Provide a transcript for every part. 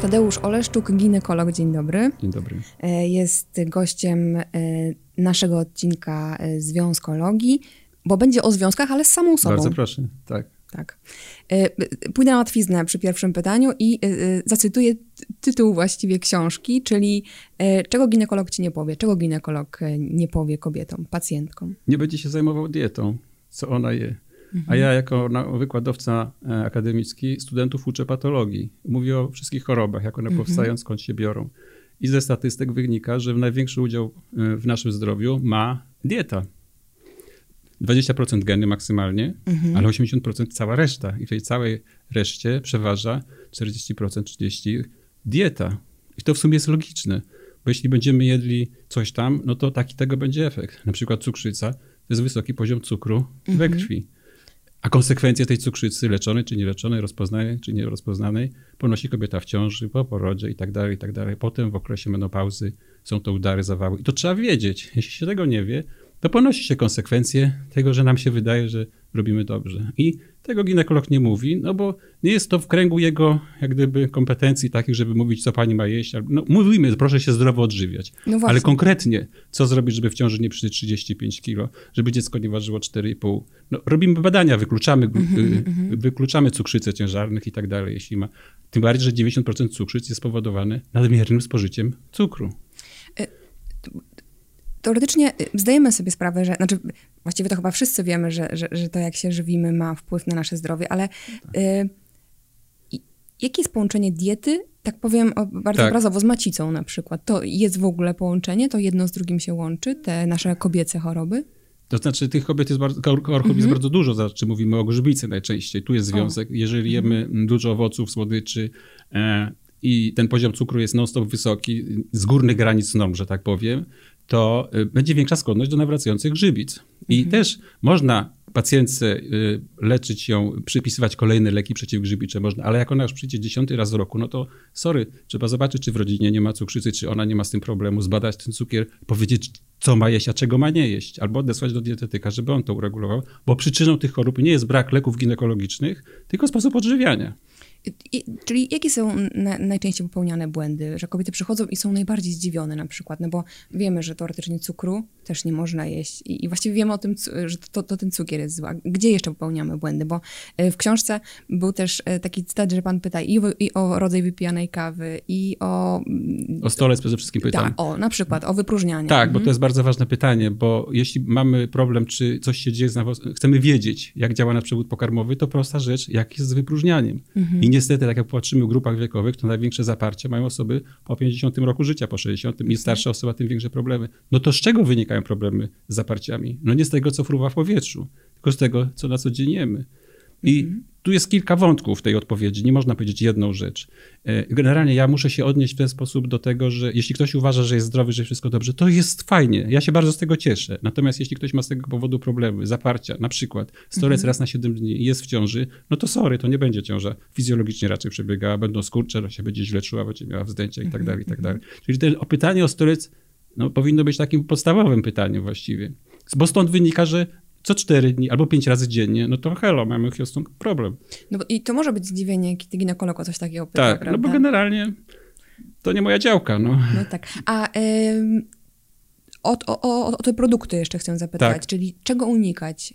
Tadeusz Oleszczuk, ginekolog, dzień dobry. Dzień dobry. E, Jest gościem e, naszego odcinka e, Związkologii, bo będzie o związkach, ale z samą sobą. Bardzo proszę, tak. Tak. Pójdę na łatwiznę przy pierwszym pytaniu i zacytuję tytuł właściwie książki, czyli czego ginekolog ci nie powie, czego ginekolog nie powie kobietom, pacjentkom. Nie będzie się zajmował dietą, co ona je. A Mhm. ja jako wykładowca e, akademicki studentów uczę patologii. Mówię o wszystkich chorobach, jak one Mhm. powstają, skąd się biorą. I ze statystyk wynika, że największy udział e, w naszym zdrowiu ma dieta. 20% geny maksymalnie, Mhm. ale 80% cała reszta. I w tej całej reszcie przeważa 40%, 30% dieta. I to w sumie jest logiczne, bo jeśli będziemy jedli coś tam, no to taki tego będzie efekt. Na przykład cukrzyca to jest wysoki poziom cukru we krwi. A konsekwencje tej cukrzycy, leczonej czy nieleczonej, rozpoznanej czy nierozpoznanej, ponosi kobieta w ciąży, po porodzie i tak dalej, i tak dalej. Potem w okresie menopauzy są to udary, zawały. I to trzeba wiedzieć. Jeśli się tego nie wie, to ponosi się konsekwencje tego, że nam się wydaje, że robimy dobrze. I tego ginekolog nie mówi, no bo nie jest to w kręgu jego jak gdyby kompetencji takich, żeby mówić, co pani ma jeść. No, mówimy, proszę się zdrowo odżywiać. No. Ale konkretnie, co zrobić, żeby w ciąży nie przyszły 35 kilo, żeby dziecko nie ważyło 4,5. No, robimy badania, wykluczamy, Mhm, y, wykluczamy cukrzycę ciężarnych i tak dalej, jeśli ma. Tym bardziej, że 90% cukrzyc jest spowodowane nadmiernym spożyciem cukru. Teoretycznie y, zdajemy sobie sprawę, że, znaczy właściwie to chyba wszyscy wiemy, że, że, że to jak się żywimy ma wpływ na nasze zdrowie, ale y, i- jakie jest połączenie diety, tak powiem o, bardzo Tak. obrazowo, z macicą na przykład? To jest w ogóle połączenie? To jedno z drugim się łączy? Te nasze kobiece choroby? To znaczy tych kobiet jest bardzo, chor- chorób Mhm. jest bardzo dużo, znaczy mówimy o grzybicy najczęściej. Tu jest związek. Jeżeli jemy Mhm. dużo owoców, słodyczy e, i ten poziom cukru jest non-stop wysoki, z górnych granic norm, że tak powiem, to e, będzie większa skłonność do nawracających grzybic. I Mhm. też można pacjentce y, leczyć ją, przypisywać kolejne leki przeciwgrzybicze można, ale jak ona już przyjdzie dziesiąty raz w roku, no to sorry, trzeba zobaczyć, czy w rodzinie nie ma cukrzycy, czy ona nie ma z tym problemu, zbadać ten cukier, powiedzieć, co ma jeść, a czego ma nie jeść, albo odesłać do dietetyka, żeby on to uregulował, bo przyczyną tych chorób nie jest brak leków ginekologicznych, tylko sposób odżywiania. I, czyli jakie są na, najczęściej popełniane błędy, że kobiety przychodzą i są najbardziej zdziwione na przykład, no bo wiemy, że teoretycznie cukru też nie można jeść i, i właściwie wiemy o tym, że to, to ten cukier jest zły. A Gdzie jeszcze popełniamy błędy? Bo e, w książce był też e, taki cytat, że pan pyta i o, i o rodzaj wypijanej kawy, i o... mm, O stolec przede wszystkim pytam. Tak, o, na przykład o wypróżnianie. Tak, Mhm. bo to jest bardzo ważne pytanie, bo jeśli mamy problem, czy coś się dzieje z nawozem, chcemy wiedzieć, jak działa nasz przewód pokarmowy, to prosta rzecz, jak jest z wypróżnianiem. Mhm. I niestety, tak jak patrzymy w grupach wiekowych, to największe zaparcie mają osoby po 50 roku życia, po 60. Im starsza osoba, tym większe problemy. No to z czego wynikają problemy z zaparciami? No nie z tego, co fruwa w powietrzu, tylko z tego, co na co dzień jemy. I Mhm. tu jest kilka wątków w tej odpowiedzi. Nie można powiedzieć jedną rzecz. E, Generalnie ja muszę się odnieść w ten sposób do tego, że jeśli ktoś uważa, że jest zdrowy, że wszystko dobrze, to jest fajnie. Ja się bardzo z tego cieszę. Natomiast jeśli ktoś ma z tego powodu problemy, zaparcia, na przykład stolec raz na 7 dni jest w ciąży, no to sorry, to nie będzie ciąża. Fizjologicznie raczej przebiegała, będą skurcze, się będzie źle czuła, będzie miała wzdęcia i tak dalej, i tak dalej. Czyli ten, o pytanie o stolec no, powinno być takim podstawowym pytaniem właściwie. Bo stąd wynika, że co 4 dni albo 5 razy dziennie, no to hello, mamy Houston problem. No I to może być zdziwienie, jak ty ginekolog o coś takiego pyta, Tak, prawda? no bo generalnie to nie moja działka, no. No tak. A ym, o, o, o, o te produkty jeszcze chcę zapytać, Tak. czyli czego unikać?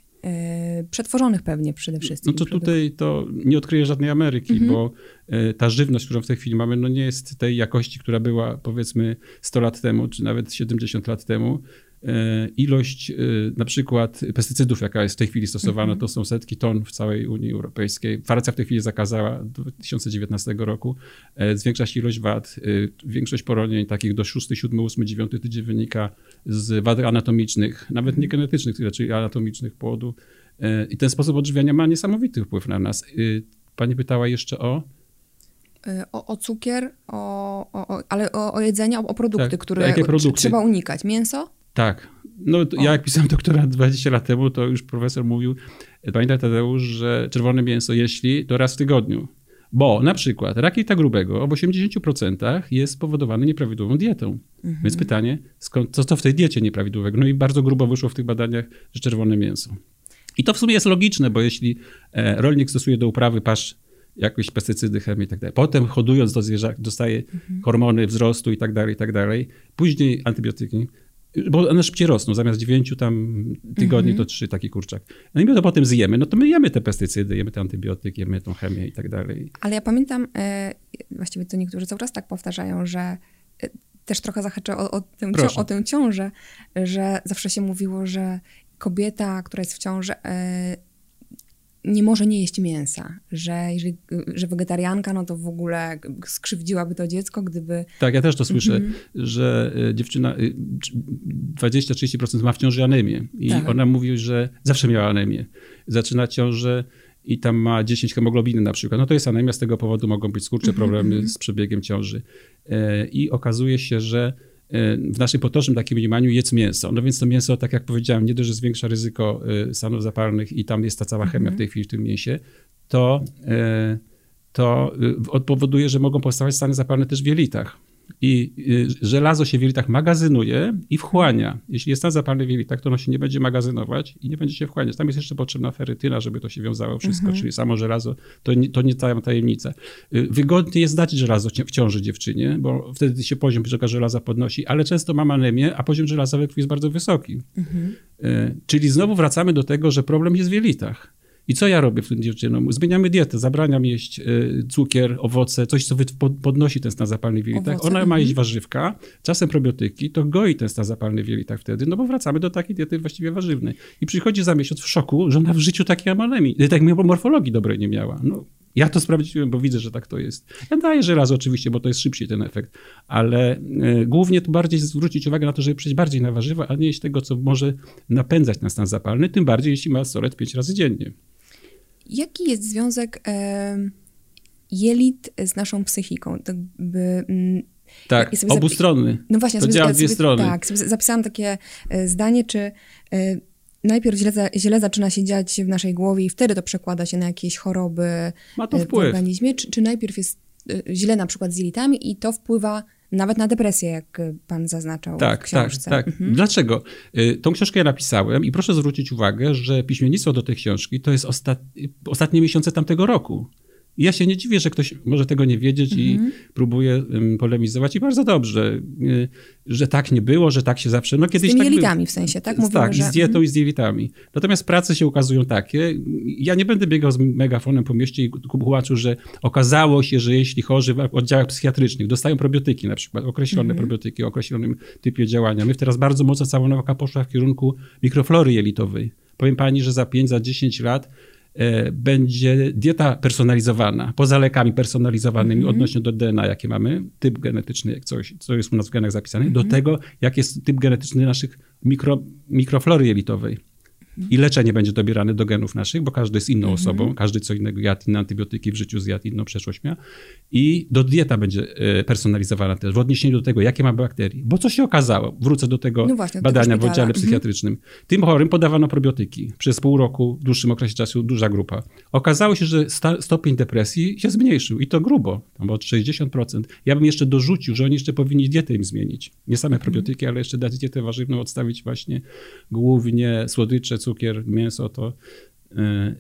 Yy, przetworzonych pewnie przede wszystkim. No to produktów. tutaj to nie odkryję żadnej Ameryki, Mhm. bo e, ta żywność, którą w tej chwili mamy, no nie jest tej jakości, która była powiedzmy 100 lat temu, czy nawet 70 lat temu. E, Ilość e, na przykład pestycydów, jaka jest w tej chwili stosowana, Mhm. to są setki ton w całej Unii Europejskiej. Francja w tej chwili zakazała do 2019 roku. E, Zwiększa się ilość wad. Większość poronień takich do 6, 7, 8, 9 tydzień wynika z wad anatomicznych, nawet nie genetycznych, czyli anatomicznych płodu. I ten sposób odżywiania ma niesamowity wpływ na nas. Pani pytała jeszcze o. O, o cukier, o, o, ale o, jedzenie, o, produkty, Tak, które produkty? trzeba unikać. Mięso? Tak. No, O. ja jak pisałem doktora 20 lat temu, to już profesor mówił, pamiętaj Tadeusz, że czerwone mięso, jeśli, to raz w tygodniu. Bo na przykład rak jelita grubego w 80% jest spowodowany nieprawidłową dietą. Więc pytanie, skąd, co to w tej diecie nieprawidłowego? No i bardzo grubo wyszło w tych badaniach, że czerwone mięso. I to w sumie jest logiczne, bo jeśli e, rolnik stosuje do uprawy pasz jakieś pestycydy, chemię i tak dalej. Potem hodując do zwierzak dostaje mhm. hormony wzrostu i tak dalej, i tak dalej. Później antybiotyki, bo one szybciej rosną. Zamiast dziewięciu tam tygodni to trzy taki kurczak. No i my to potem zjemy, no to my jemy te pestycydy, jemy te antybiotyki, jemy tą chemię i tak dalej. Ale ja pamiętam, e, właściwie to niektórzy cały czas tak powtarzają, że e, też trochę zahaczę o, o, tę, o tę ciążę, że zawsze się mówiło, że kobieta, która jest w ciąży, e, nie może nie jeść mięsa, że jeżeli, że wegetarianka, no to w ogóle skrzywdziłaby to dziecko, gdyby... Tak, ja też to słyszę, mm -hmm. że e, dziewczyna 20-30% y, ma w ciąży anemię i tak. ona mówi, że zawsze miała anemię. Zaczyna ciążę i tam ma 10 hemoglobiny na przykład, no to jest anemia, z tego powodu mogą być skurcze, mhm, problemy mm -hmm. z przebiegiem ciąży. E, I okazuje się, że w naszym potocznym takim mniemaniu jedz mięso. No więc to mięso, tak jak powiedziałem, nie dość, że zwiększa ryzyko y, stanów zapalnych i tam jest ta cała chemia w tej chwili w tym mięsie, to, y, to y, powoduje, że mogą powstawać stany zapalne też w jelitach. I y, żelazo się w jelitach magazynuje i wchłania. Jeśli jest stan zapalny w jelitach, to ono się nie będzie magazynować i nie będzie się wchłaniać. Tam jest jeszcze potrzebna ferytyna, żeby to się wiązało wszystko, mhm. czyli samo żelazo, to nie, to nie cała tajemnica. Y, wygodnie jest dać żelazo w ciąży dziewczynie, bo wtedy się poziom żelaza podnosi, ale często mam anemię, a poziom żelaza we krwi jest bardzo wysoki. Mhm. Y, czyli znowu wracamy do tego, że problem jest w jelitach. I co ja robię w tym dziewczynom? Zmieniamy dietę, zabraniam jeść y, cukier, owoce, coś, co podnosi ten stan zapalny w jelitach. Owoce, Ona ma mhm. jeść warzywka, czasem probiotyki, to goi ten stan zapalny w jelitach wtedy, no bo wracamy do takiej diety właściwie warzywnej. I przychodzi za miesiąc w szoku, że ona w życiu takiej amalemii, tak morfologii dobrej nie miała. No, ja to sprawdziłem, bo widzę, że tak to jest. Ja daję żelazo oczywiście, bo to jest szybciej ten efekt, ale y, głównie tu bardziej zwrócić uwagę na to, żeby przejść bardziej na warzywa, a nie jeść tego, co może napędzać na stan zapalny, tym bardziej jeśli ma solet 5 razy dziennie. Jaki jest związek e, jelit z naszą psychiką? Tak, by, mm, tak obustronny. No właśnie, to działa dwie strony. Tak, zapisałam takie e, zdanie, czy e, najpierw źle, źle zaczyna się dziać w naszej głowie i wtedy to przekłada się na jakieś choroby Ma to wpływ. w organizmie, czy, czy najpierw jest źle na przykład z jelitami i to wpływa nawet na depresję, jak pan zaznaczał tak, w tak, książce. Tak, tak. Mhm. Dlaczego? Y, tą książkę ja napisałem i proszę zwrócić uwagę, że piśmiennictwo do tej książki to jest ostat... ostatnie miesiące tamtego roku ja się nie dziwię, że ktoś może tego nie wiedzieć i mhm. próbuje polemizować i bardzo dobrze, y, że tak nie było, że tak się zawsze, no kiedyś z tymi tak jelitami w sensie, tak? Mówimy, tak, że... z dietą mhm. i z jelitami. Natomiast prace się ukazują takie, ja nie będę biegał z megafonem po mieście i kubułaczył, że okazało się, że jeśli chorzy w oddziałach psychiatrycznych dostają probiotyki na przykład, określone mhm. probiotyki o określonym typie działania. My teraz bardzo mocno cała nauka poszła w kierunku mikroflory jelitowej. Powiem pani, że za 5, za 10 lat będzie dieta personalizowana, poza lekami personalizowanymi -hmm. odnośnie do DNA, jakie mamy, typ genetyczny, jak coś, co jest u nas w genach zapisane, do mhm. tego, jak jest typ genetyczny naszych mikro, mikroflory jelitowej i leczenie będzie dobierane do genów naszych, bo każdy jest inną mhm. osobą, każdy co innego jadł, inne antybiotyki w życiu zjadł, inną przeszłość miał. I do dieta będzie e, personalizowana też w odniesieniu do tego, jakie ma bakterie. Bo co się okazało? Wrócę do tego no właśnie, badania w oddziale mhm. psychiatrycznym. Tym chorym podawano probiotyki. Przez pół roku, w dłuższym okresie czasu, duża grupa. Okazało się, że stopień depresji się zmniejszył i to grubo, bo od 60%. Ja bym jeszcze dorzucił, że oni jeszcze powinni dietę im zmienić. Nie same mhm. probiotyki, ale jeszcze dać dietę warzywną, odstawić właśnie głównie słodycze, cukier, mięso, to, y,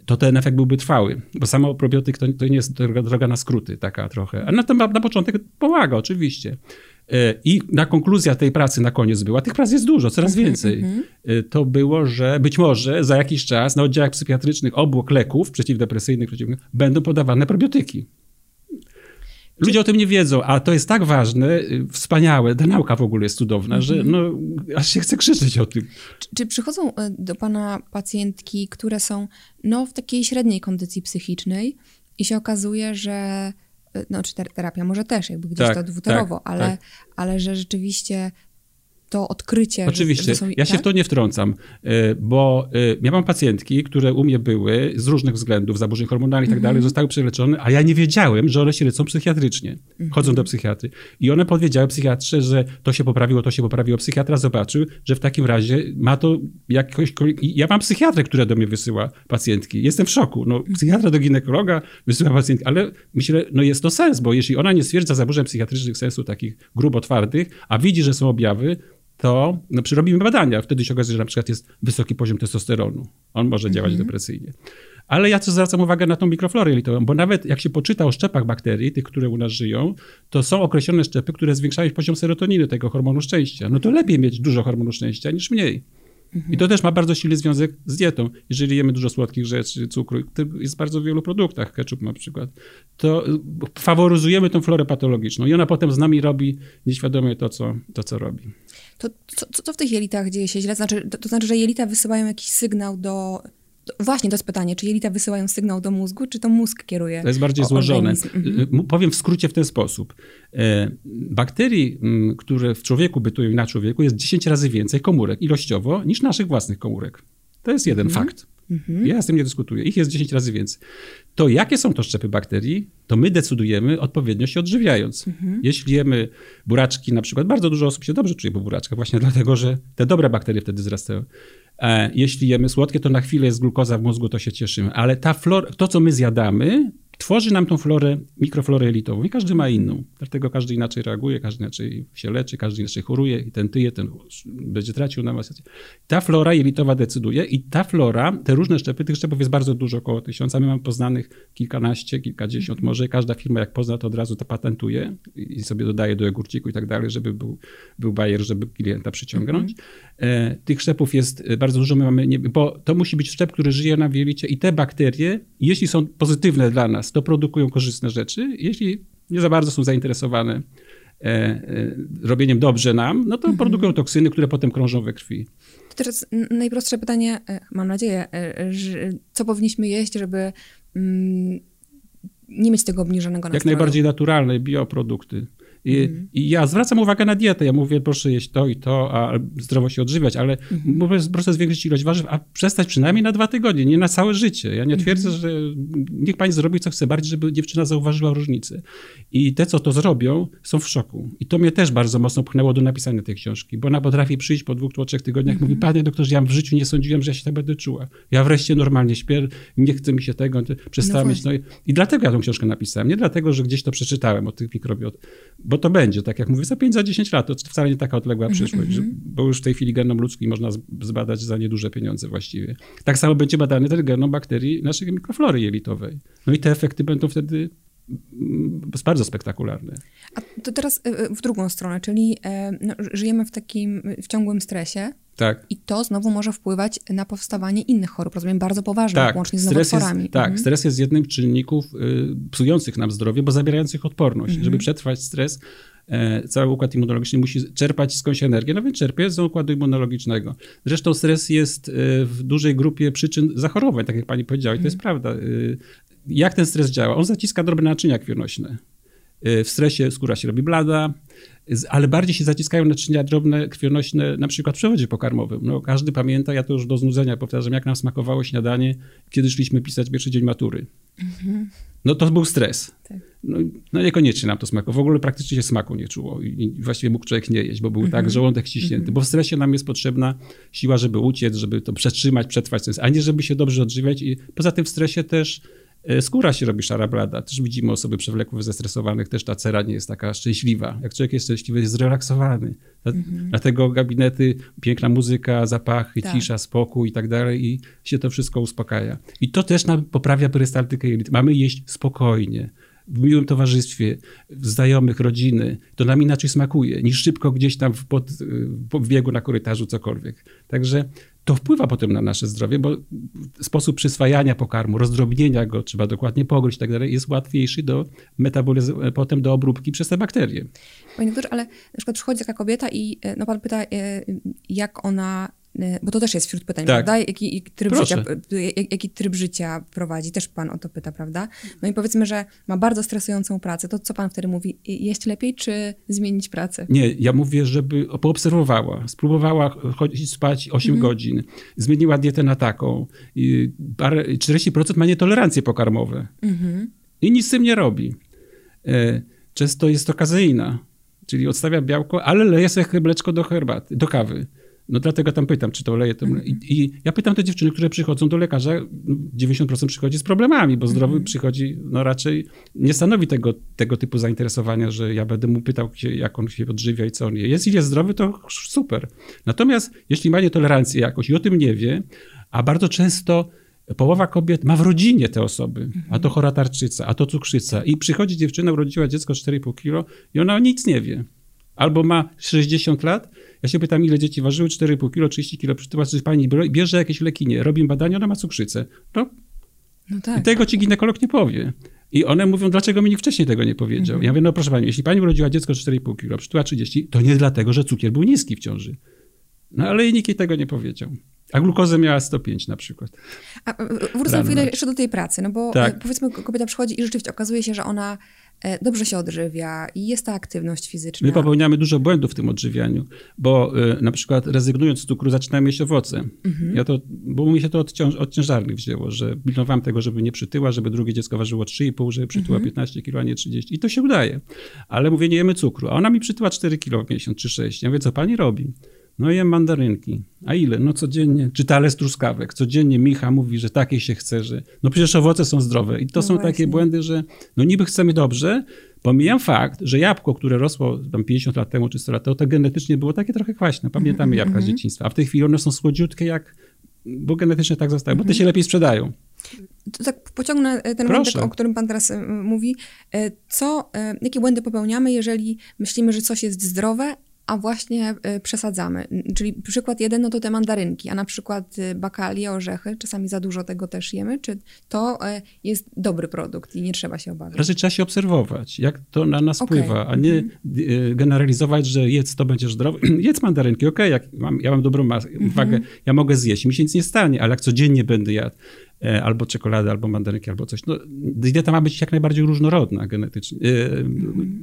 to ten efekt byłby trwały. Bo samo probiotyk to, to nie jest droga, droga na skróty, taka trochę. A na, na, początek pomaga, oczywiście. Y, I na konkluzja tej pracy na koniec była, tych prac jest dużo, coraz więcej. Mhm. Y, to było, że być może za jakiś czas na oddziałach psychiatrycznych obok leków przeciwdepresyjnych będą podawane probiotyki. Ludzie o tym nie wiedzą, a to jest tak ważne, y, wspaniałe, ta nauka w ogóle jest cudowna, mm -hmm. że mhm. no, aż się chce krzyczeć o tym. Czy, czy, przychodzą y, do pana pacjentki, które są no, w takiej średniej kondycji psychicznej i się okazuje, że y, no, czy terapia może też, jakby gdzieś tak, to dwutorowo, tak, ale, tak. ale że rzeczywiście to odkrycie. Oczywiście, są, ja się tak? w to nie wtrącam, e, bo ja mam pacjentki, które u mnie były z różnych względów, zaburzeń hormonalnych i tak dalej, mhm. zostały przeleczone, a ja nie wiedziałem, że one się lecą psychiatrycznie. Mhm. Chodzą do psychiatry. I one powiedziały psychiatrze, że to się poprawiło, to się poprawiło. Psychiatra zobaczył, że w takim razie ma to jakoś... Ja mam psychiatrę, która do mnie wysyła pacjentki. Jestem w szoku. No, psychiatra do ginekologa wysyła pacjentki, ale myślę, no jest to sens, bo jeśli ona nie stwierdza zaburzeń psychiatrycznych sensu takich grubo twardych, a widzi, że są objawy, to no, robimy badania. Wtedy się okazuje, że na przykład jest wysoki poziom testosteronu. On może działać mm -hmm. depresyjnie. Ale ja też zwracam uwagę na tą mikroflorę jelitową, bo nawet jak się poczyta o szczepach bakterii, tych, które u nas żyją, to są określone szczepy, które zwiększają poziom serotoniny, tego hormonu szczęścia. No to lepiej mieć dużo hormonu szczęścia niż mniej. I to też ma bardzo silny związek z dietą. Jeżeli jemy dużo słodkich rzeczy, cukru, to jest bardzo w wielu produktach, ketchup na przykład, to faworyzujemy tą florę patologiczną i ona potem z nami robi nieświadomie to, co, to, co robi. To co, co w tych jelitach dzieje się źle? Znaczy, to, to znaczy, że jelita wysyłają jakiś sygnał do Właśnie to jest pytanie, czy jelita wysyłają sygnał do mózgu, czy to mózg kieruje? To jest bardziej złożone. Mhm. Powiem w skrócie w ten sposób. E, bakterii, które w człowieku bytują i na człowieku, jest 10 razy więcej komórek ilościowo niż naszych własnych komórek. To jest jeden mhm. fakt. Mhm. Ja z tym nie dyskutuję. Ich jest 10 razy więcej. To jakie są to szczepy bakterii, to my decydujemy odpowiednio się odżywiając. Mhm. Jeśli jemy buraczki, na przykład, bardzo dużo osób się dobrze czuje po buraczkach, właśnie dlatego, że te dobre bakterie wtedy wzrastają. E, jeśli jemy słodkie, to na chwilę jest glukoza w mózgu, to się cieszymy. Ale ta flor, to, co my zjadamy, tworzy nam tą florę, mikroflorę elitową i każdy ma inną. Dlatego każdy inaczej reaguje, każdy inaczej się leczy, każdy inaczej choruje i ten tyje, ten będzie tracił na masę. Ta flora jelitowa decyduje i ta flora, te różne szczepy, tych szczepów jest bardzo dużo, około tysiąca. My mamy poznanych kilkanaście, kilkadziesiąt mm może. Każda firma jak pozna, to od razu to patentuje i sobie dodaje do jogurciku i tak dalej, żeby był, był bajer, żeby klienta przyciągnąć. Mm. Tych szczepów jest bardzo dużo. My mamy, nie, bo to musi być szczep, który żyje na wielicie i te bakterie, jeśli są pozytywne dla nas, to produkują korzystne rzeczy. Jeśli nie za bardzo są zainteresowane e, e, robieniem dobrze nam, no to mhm. produkują toksyny, które potem krążą we krwi. To teraz najprostsze pytanie, e, mam nadzieję, co powinniśmy jeść, żeby mm, nie mieć tego obniżonego nastroju? Jak najbardziej naturalne bioprodukty. I, mm. I, ja zwracam uwagę na dietę. Ja mówię, proszę jeść to i to, a zdrowo się odżywiać, ale mm. mówię, proszę zwiększyć ilość warzyw, a przestać przynajmniej na dwa tygodnie, nie na całe życie. Ja nie twierdzę, mm. że niech pani zrobi co chce, bardziej, żeby dziewczyna zauważyła różnicę. I te, co to zrobią, są w szoku. I to mnie też bardzo mocno pchnęło do napisania tej książki, bo ona potrafi przyjść po dwóch, trzech tygodniach mm. mówi, panie doktorze, ja w życiu nie sądziłem, że ja się tak będę czuła. Ja wreszcie normalnie śpię, nie chce mi się tego, przestałem no mieć. No i, I dlatego ja tą książkę napisałem. Nie dlatego, że gdzieś to przeczytałem o tych mikrobiot, bo to będzie, tak jak mówię, za 5, za 10 lat. To wcale nie taka odległa mhm, przyszłość, mm -hmm. bo już w tej chwili genom ludzki można zbadać za nieduże pieniądze właściwie. Tak samo będzie badany ten genom bakterii naszej mikroflory jelitowej. No i te efekty będą wtedy bardzo spektakularne. A to teraz y, y, w drugą stronę, czyli e, no, żyjemy w takim w ciągłym stresie. Tak. I to znowu może wpływać na powstawanie innych chorób, rozumiem, bardzo poważnych, tak. łącznie z nowotworami. Jest, tak, mhm. stres jest jednym z czynników y, psujących nam zdrowie, bo zabierających odporność. Mhm. Żeby przetrwać stres, e, cały układ immunologiczny musi czerpać skądś energię, no więc czerpie z układu immunologicznego. Zresztą stres jest e, w dużej grupie przyczyn zachorowań, tak jak pani powiedziała, i to jest mhm. prawda. Jak ten stres działa? On zaciska drobne naczynia krwionośne. W stresie skóra się robi blada, ale bardziej się zaciskają naczynia drobne, krwionośne, na przykład w przewodzie pokarmowym. No, każdy pamięta, ja to już do znudzenia powtarzam, jak nam smakowało śniadanie, kiedy szliśmy pisać pierwszy dzień matury. Mhm. No to był stres. Tak. No, no, niekoniecznie nam to smakowało. W ogóle praktycznie się smaku nie czuło i właściwie mógł człowiek nie jeść, bo był tak mhm. żołądek ściśnięty. Mhm. Bo w stresie nam jest potrzebna siła, żeby uciec, żeby to przetrzymać, przetrwać, a nie żeby się dobrze odżywiać. I poza tym w stresie też skóra się robi szara blada. Też widzimy osoby przewlekłych, zestresowanych, też ta cera nie jest taka szczęśliwa. Jak człowiek jest szczęśliwy, jest zrelaksowany. Mhm. Dlatego gabinety, piękna muzyka, zapachy, tak. cisza, spokój i tak dalej i się to wszystko uspokaja. I to też nam poprawia perystaltykę jelit. Mamy jeść spokojnie w miłym towarzystwie, znajomych, rodziny, to nam inaczej smakuje, niż szybko gdzieś tam w, pod, w biegu na korytarzu cokolwiek. Także to wpływa potem na nasze zdrowie, bo sposób przyswajania pokarmu, rozdrobnienia go, trzeba dokładnie pogryźć i tak dalej, jest łatwiejszy do metabolizmu, potem do obróbki przez te bakterie. Panie doktorze, ale na przykład przychodzi taka kobieta i e, no pan pyta, e, jak ona E, bo to też jest wśród pytań, tak. prawda? Jaki, jaki, tryb życia, jaki tryb życia prowadzi? Też pan o to pyta, prawda? No i powiedzmy, że ma bardzo stresującą pracę. To co pan wtedy mówi? Jeść lepiej, czy zmienić pracę? Nie, ja mówię, żeby poobserwowała. Spróbowała chodzić spać 8 mhm. godzin. Zmieniła dietę na taką. I 40% ma nietolerancje pokarmowe. Mhm. I nic z tym nie robi. E, często jest to kazeina, czyli odstawia białko, ale leje sobie mleczko do herbaty, do kawy. No dlatego tam pytam, czy to leje. To... I, I, ja pytam te dziewczyny, które przychodzą do lekarza, 90% przychodzi z problemami, bo zdrowy mhm. przychodzi, no raczej nie stanowi tego, tego typu zainteresowania, że ja będę mu pytał, jak on się odżywia i co on je. Jest ile zdrowy, to super. Natomiast jeśli ma nietolerancję jakoś i o tym nie wie, a bardzo często Połowa kobiet ma w rodzinie te osoby, a to chora tarczyca, a to cukrzyca. I przychodzi dziewczyna, urodziła dziecko 4,5 kilo i ona nic nie wie. Albo ma 60 lat, ja się pytam, ile dzieci ważyły, 4,5 kilo, 30 kilo, przytyła, czy pani bierze jakieś leki? Nie, robimy badania, ona ma cukrzycę. No, no tak. I tego ci ginekolog nie powie. I one mówią, dlaczego mi nikt wcześniej tego nie powiedział. Mhm. Ja mówię, no proszę pani, jeśli pani urodziła dziecko 4,5 kilo, przytyła 30, to nie dlatego, że cukier był niski w ciąży. No ale i nikt jej tego nie powiedział. A glukozę miała 105 na przykład. A, wrócę Rano chwilę jeszcze do tej pracy, no bo tak. powiedzmy kobieta przychodzi i rzeczywiście okazuje się, że ona E, dobrze się odżywia i jest ta aktywność fizyczna. My popełniamy dużo błędów w tym odżywianiu, bo y, na przykład rezygnując z cukru zaczynamy jeść owoce. Mhm. Ja to, bo mi się to od, ciąż, od ciężarnych wzięło, że pilnowałem tego, żeby nie przytyła, żeby drugie dziecko ważyło 3,5, żeby przytyła mhm. 15 kg, a nie 30. I to się udaje. Ale mówię, nie jemy cukru. A ona mi przytyła 4 kg w miesiąc czy 6. Ja mówię, co pani robi? No jem mandarynki. A ile? No codziennie. Czy talerz truskawek. Codziennie Micha mówi, że takiej się chce, że... No przecież owoce są zdrowe. I to no są właśnie. takie błędy, że no niby chcemy dobrze, pomijam fakt, że jabłko, które rosło tam 50 lat temu czy 100 lat temu, to genetycznie było takie trochę kwaśne. Pamiętamy jabłka mm -hmm. z dzieciństwa. A w tej chwili one są słodziutkie jak... Bo genetycznie tak zostały, bo te się lepiej sprzedają. To tak pociągnę ten Proszę. wątek, o którym pan teraz e, mówi. E, co, e, jakie błędy popełniamy, jeżeli myślimy, że coś jest zdrowe, a właśnie y, przesadzamy. Czyli przykład jeden, no to te mandarynki, a na przykład y, bakalie, orzechy, czasami za dużo tego też jemy, czy to y, jest dobry produkt i nie trzeba się obawiać? Raczej trzeba się obserwować, jak to na nas okay. wpływa, a nie mhm. generalizować, że jedz to będziesz zdrowy. jedz mandarynki, okej, okay, ja mam dobrą mhm. wagę, ja mogę zjeść, mi się nic nie stanie, ale jak codziennie będę jadł, E, albo czekolady, albo mandarynki, albo coś. No, dieta ma być jak najbardziej różnorodna genetycznie. E,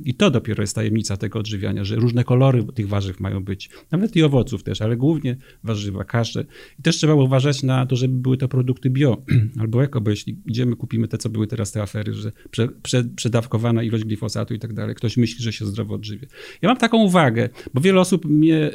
I to dopiero jest tajemnica tego odżywiania, że różne kolory tych warzyw mają być. Nawet i owoców też, ale głównie warzywa, kasze. I też trzeba uważać na to, żeby były to produkty bio albo eko, bo jeśli idziemy, kupimy te, co były teraz te afery, że prze, prze, przedawkowana ilość glifosatu i tak dalej, ktoś myśli, że się zdrowo odżywia. Ja mam taką uwagę, bo wiele osób mnie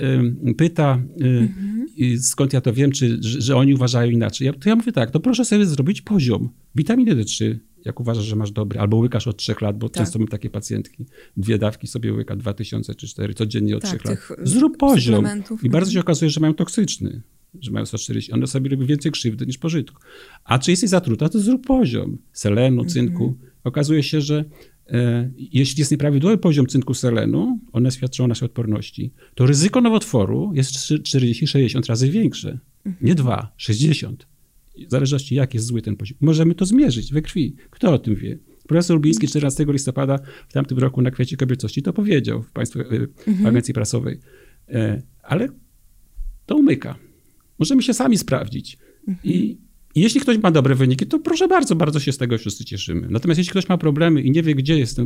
y, pyta, y, mhm. skąd ja to wiem, czy, że, że oni uważają inaczej. Ja, to ja mówię tak, to proszę sobie zrobić poziom. Witaminy D3, jak uważasz, że masz dobry, albo łykasz od trzech lat, bo tak. często mam takie pacjentki, dwie dawki sobie łyka, 2000 czy 4 codziennie od tak, trzech lat. Zrób poziom. I bardzo się okazuje, że mają toksyczny, że mają 140. One sobie robią więcej krzywdy niż pożytku. A czy jesteś zatruta, to zrób poziom. Selenu, mhm. cynku. Mhm. Okazuje się, że e, jeśli jest nieprawidłowy poziom cynku selenu, one świadczą o naszej odporności, to ryzyko nowotworu jest 40-60 razy większe. Mhm. Nie 2, 60 w zależności jak jest zły ten poziom. Możemy to zmierzyć we krwi. Kto o tym wie? Profesor Lubiński 14 listopada w tamtym roku na Kwiecie Kobiecości to powiedział w Państwie y, mhm. Agencji Prasowej. E, ale to umyka. Możemy się sami sprawdzić. Mhm. I, jeśli ktoś ma dobre wyniki, to proszę bardzo, bardzo się z tego wszyscy cieszymy. Natomiast jeśli ktoś ma problemy i nie wie, gdzie jest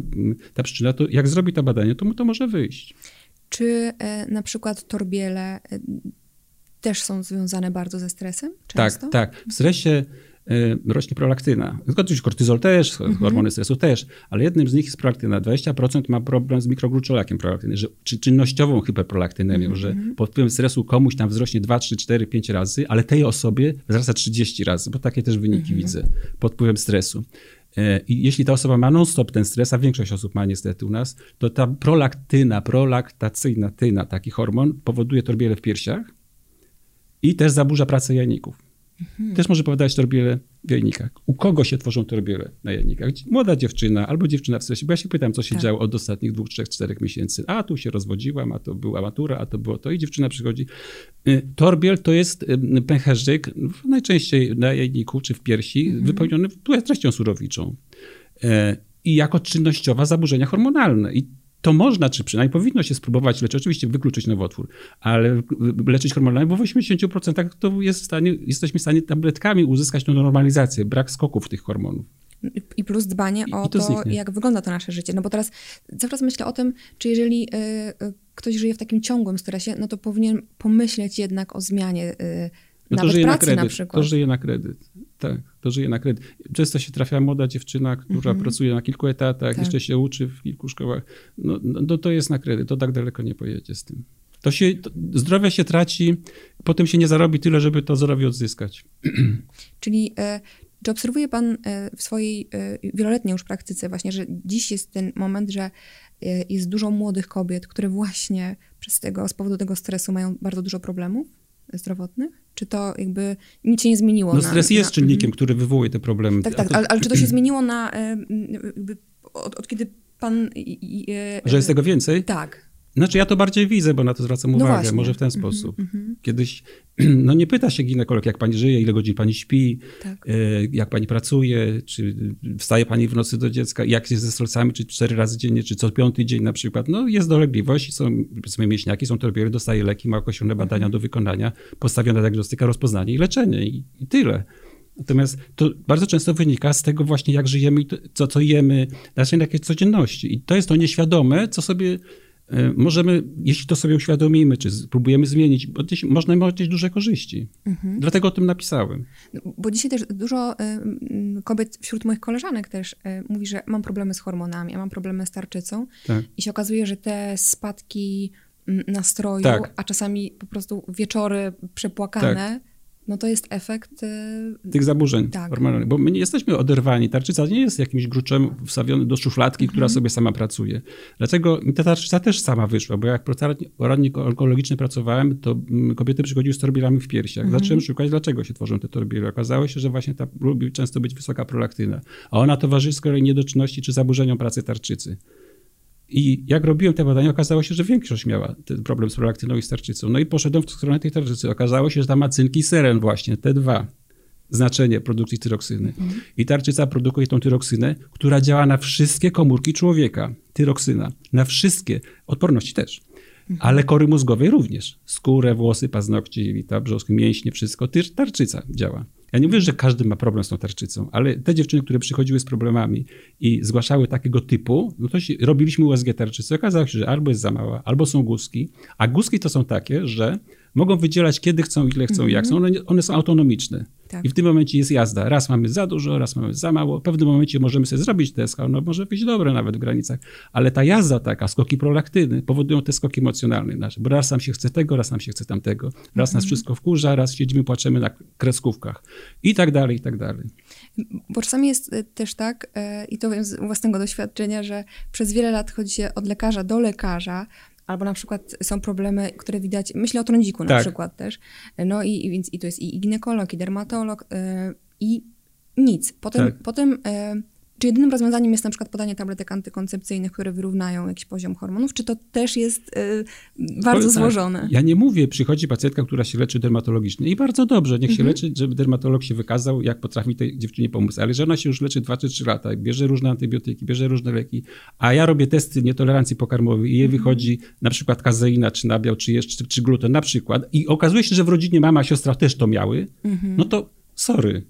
ta przyczyna, to jak zrobi to badanie, to mu to może wyjść. Czy e, na przykład torbiele e, też są związane bardzo ze stresem? Często? Tak, tak. W stresie y, rośnie prolaktyna. Oczywiście kortyzol też, mhm. hormony stresu też, ale jednym z nich jest prolaktyna. 20% ma problem z mikrogluczolakiem prolaktyny, że, czy czynnościową hyperprolaktynemią, mhm. że pod wpływem stresu komuś tam wzrośnie 2, 3, 4, 5 razy, ale tej osobie wzrasta 30 razy, bo takie też wyniki mhm. widzę pod wpływem stresu. E, I jeśli ta osoba ma non-stop ten stres, a większość osób ma niestety u nas, to ta prolaktyna, prolaktacyjna tyna, taki hormon, powoduje torbiele w piersiach, i też zaburza pracę jajników. Mhm. Też może powodować torbiele w jajnikach. U kogo się tworzą torbiele na jajnikach? Młoda dziewczyna albo dziewczyna w stresie. Bo ja się pytam, co się tak. działo od ostatnich dwóch, trzech, czterech miesięcy. A tu się rozwodziłam, a to była matura, a to było to. I dziewczyna przychodzi. Y, torbiel to jest y, pęcherzyk, najczęściej na jajniku czy w piersi, mhm. wypełniony treścią surowiczą. E, I jako czynnościowa zaburzenia hormonalne. I to można, czy przynajmniej powinno się spróbować leczyć, oczywiście wykluczyć nowotwór, ale leczyć hormonalnie, bo w 80% to jest w stanie, jesteśmy w stanie tabletkami uzyskać tą normalizację, brak skoków tych hormonów. I plus dbanie o I to, to jak wygląda to nasze życie. No bo teraz cały czas myślę o tym, czy jeżeli y, y, ktoś żyje w takim ciągłym stresie, no to powinien pomyśleć jednak o zmianie y, no to żyje na kredyt. Na przykład. To żyje na kredyt. Tak, to żyje na kredyt. Często się trafia młoda dziewczyna, która mm -hmm. pracuje na kilku etatach, tak. jeszcze się uczy w kilku szkołach. No, no, to jest na kredyt, to tak daleko nie pojedzie z tym. To się, to zdrowie się traci, potem się nie zarobi tyle, żeby to zdrowie odzyskać. Czyli e, czy obserwuje pan e, w swojej e, wieloletniej już praktyce właśnie, że dziś jest ten moment, że jest dużo młodych kobiet, które właśnie przez tego, z powodu tego stresu mają bardzo dużo problemów? Zdrowotnych? Czy to jakby nic się nie zmieniło? No stres na, jest na, czynnikiem, który wywołuje te problemy. Tak, tak, to, ale, ale, czy to się zmieniło na e, jakby od, od kiedy pan... E, że jest tego więcej? Tak. Znaczy ja to bardziej widzę, bo na to zwracam No uwagę, właśnie. może w ten Mhm, sposób. mhm. Kiedyś, no nie pyta się ginekolog, jak pani żyje, ile godzin pani śpi, Tak. e, jak pani pracuje, czy wstaje pani w nocy do dziecka, jak jest ze stresami, czy cztery razy dziennie, czy co piąty dzień na przykład. No jest dolegliwość, są powiedzmy mięśniaki, są torbiele, dostaje leki, ma określone badania Mhm. do wykonania, postawiona diagnostyka, rozpoznanie i leczenie i, i tyle. Natomiast to bardzo często wynika z tego właśnie, jak żyjemy co, co jemy, naszej jakiejś codzienności. I to jest to nieświadome, co sobie możemy, jeśli to sobie uświadomimy, czy spróbujemy zmienić, można odnieść duże korzyści. Mhm. Dlatego o tym napisałem. Bo dzisiaj też dużo y, y, kobiet wśród moich koleżanek też y, mówi, że mam problemy z hormonami, ja mam problemy z tarczycą Tak. i się okazuje, że te spadki mm, nastroju, Tak. a czasami po prostu wieczory przepłakane, no to jest efekt... y, Tych zaburzeń Tak. hormonalnych, bo my nie jesteśmy oderwani. Tarczyca nie jest jakimś gruczem wstawiony do szufladki, Mhm. która sobie sama pracuje. Dlatego ta tarczyca też sama wyszła, bo jak poradnik onkologiczny pracowałem, to mm, kobiety przychodziły z torbielami w piersiach. Mhm. Zacząłem szukać, dlaczego się tworzą te torbiele. Okazało się, że właśnie ta lubi często być wysoka prolaktyna, a ona towarzyszy z kolei niedoczynności czy zaburzeniom pracy tarczycy. I jak robiłem te badania, okazało się, że większość miała ten problem z prolaktyną i z tarczycą. No i poszedłem w stronę tej tarczycy. Okazało się, że tam ma cynki seren właśnie, T2, znaczenie produkcji tyroksyny. I tarczyca produkuje tą tyroksynę, która działa na wszystkie komórki człowieka. Tyroksyna. Na wszystkie. Odporności też. Ale kory mózgowej również. Skórę, włosy, paznokcie, jelita, brzosk, mięśnie, wszystko. Tarczyca działa. Ja nie mówię, że każdy ma problem z tą tarczycą, ale te dziewczyny, które przychodziły z problemami i zgłaszały takiego typu, no to robiliśmy USG tarczycy. Okazało się, że albo jest za mała, albo są guzki. A guzki to są takie, że mogą wydzielać kiedy chcą, ile chcą i jak chcą. One, one są autonomiczne. Tak. I w tym momencie jest jazda. Raz mamy za dużo, raz mamy za mało. W pewnym momencie możemy sobie zrobić TSH, no może być dobre nawet w granicach, ale ta jazda taka, skoki prolaktyny powodują te skoki emocjonalne nasze, bo raz nam się chce tego, raz nam się chce tamtego, raz nas wszystko wkurza, raz siedzimy, płaczemy na kreskówkach i tak dalej, i tak dalej. Bo czasami jest y, też tak, y, i to wiem z własnego doświadczenia, że przez wiele lat chodzi się od lekarza do lekarza, albo na przykład są problemy, które widać, myślę o trądziku na Tak. przykład też, no i, i więc i to jest i, ginekolog, i dermatolog, y, i nic. Potem, Tak. potem y, czy jedynym rozwiązaniem jest na przykład podanie tabletek antykoncepcyjnych, które wyrównają jakiś poziom hormonów, czy to też jest y, bardzo tak, złożone? Ja nie mówię, przychodzi pacjentka, która się leczy dermatologicznie i bardzo dobrze, niech się Mhm. leczy, żeby dermatolog się wykazał, jak potrafi tej dziewczynie pomóc. Ale że ona się już leczy 2 czy 3 lata, bierze różne antybiotyki, bierze różne leki, a ja robię testy nietolerancji pokarmowej i jej Mhm. wychodzi na przykład kazeina, czy nabiał, czy jeszcze, czy gluten na przykład i okazuje się, że w rodzinie mama, siostra też to miały, Mhm. no to sorry.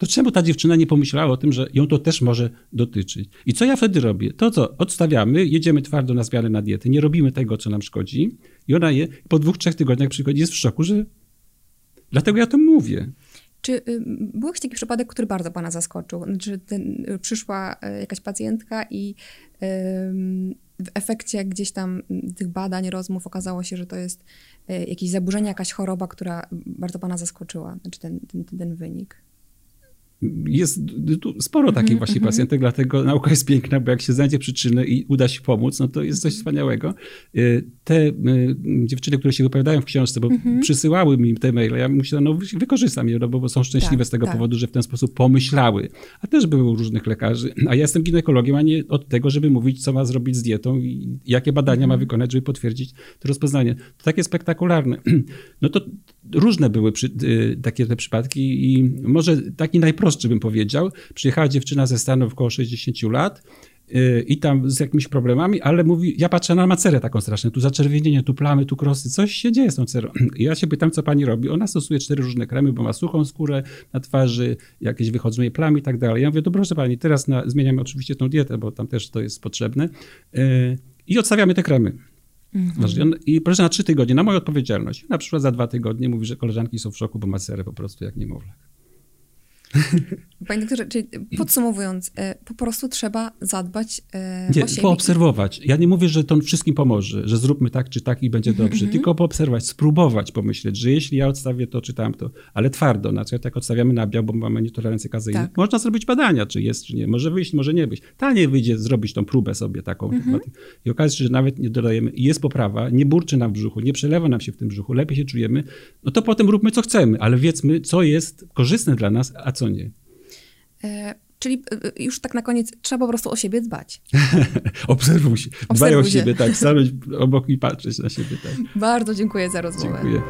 To czemu ta dziewczyna nie pomyślała o tym, że ją to też może dotyczyć? I co ja wtedy robię? To co? Odstawiamy, jedziemy twardo na zmianę na dietę, nie robimy tego, co nam szkodzi i ona je, po dwóch, trzech tygodniach przychodzi, jest w szoku, że... Dlatego ja to mówię. Czy y, był jakiś taki przypadek, który bardzo pana zaskoczył? Znaczy, ten, y, przyszła y, jakaś pacjentka i ym, w efekcie gdzieś tam y, tych badań, rozmów okazało się, że to jest y, jakieś zaburzenie, jakaś choroba, która bardzo pana zaskoczyła, znaczy ten, ten, ten wynik. Jest sporo takich Mhm, właśnie pacjentek, dlatego nauka jest piękna, bo jak się znajdzie przyczynę i uda się pomóc, no to jest coś wspaniałego. Y, Te y, dziewczyny, które się wypowiadają w książce, bo Mhm. przysyłały mi te maile, ja myślę, no wy- wykorzystam je, no bo są szczęśliwe Tak, z tego tak. powodu, że w ten sposób pomyślały. A też były różnych lekarzy, a ja jestem ginekologiem, a nie od tego, żeby mówić, co ma zrobić z dietą i jakie badania Mhm. ma wykonać, żeby potwierdzić to rozpoznanie. To takie spektakularne. No to różne były przy, y, takie te przypadki i może taki najprostszy bym powiedział. Przyjechała dziewczyna ze Stanów około 60 lat y, i tam z jakimiś problemami, ale mówi, ja patrzę na macerę taką straszną, tu zaczerwienienie, tu plamy, tu krosy, coś się dzieje z tą cerą. I ja się pytam, co pani robi. Ona stosuje cztery różne kremy, bo ma suchą skórę na twarzy, jakieś wychodzą jej plamy i tak dalej. Ja mówię, to proszę pani, teraz na, zmieniamy oczywiście tą dietę, bo tam też to jest potrzebne y, i odstawiamy te kremy. Ważne. On- I proszę na trzy tygodnie, na moją odpowiedzialność. Na przykład za dwa tygodnie mówi, że koleżanki są w szoku, bo ma serę po prostu jak niemowlak. Panie doktorze, czyli podsumowując, e, po prostu trzeba zadbać e, Nie, o siebie. poobserwować. Ja nie mówię, że to wszystkim pomoże, że zróbmy tak czy tak i będzie Mhm, dobrze, tylko poobserwować, spróbować pomyśleć, że jeśli ja odstawię to czy tamto, ale twardo, na przykład jak odstawiamy nabiał, bo mamy nietolerancję kazeiny, Tak. można zrobić badania, czy jest, czy nie. Może wyjść, może nie wyjść. Taniej wyjdzie zrobić tą próbę sobie taką. Mhm. I okaże się, że nawet nie dodajemy i jest poprawa, nie burczy nam w brzuchu, nie przelewa nam się w tym brzuchu, lepiej się czujemy, no to potem róbmy co chcemy, ale wiedzmy, co jest korzystne dla nas, a co nie. E, Czyli e, już tak na koniec, trzeba po prostu o siebie dbać. Obserwuj się. Dbaj o Obserwuj się. siebie, tak. Stanąć obok i patrzeć na siebie, tak. Bardzo dziękuję za rozmowę. Dziękuję.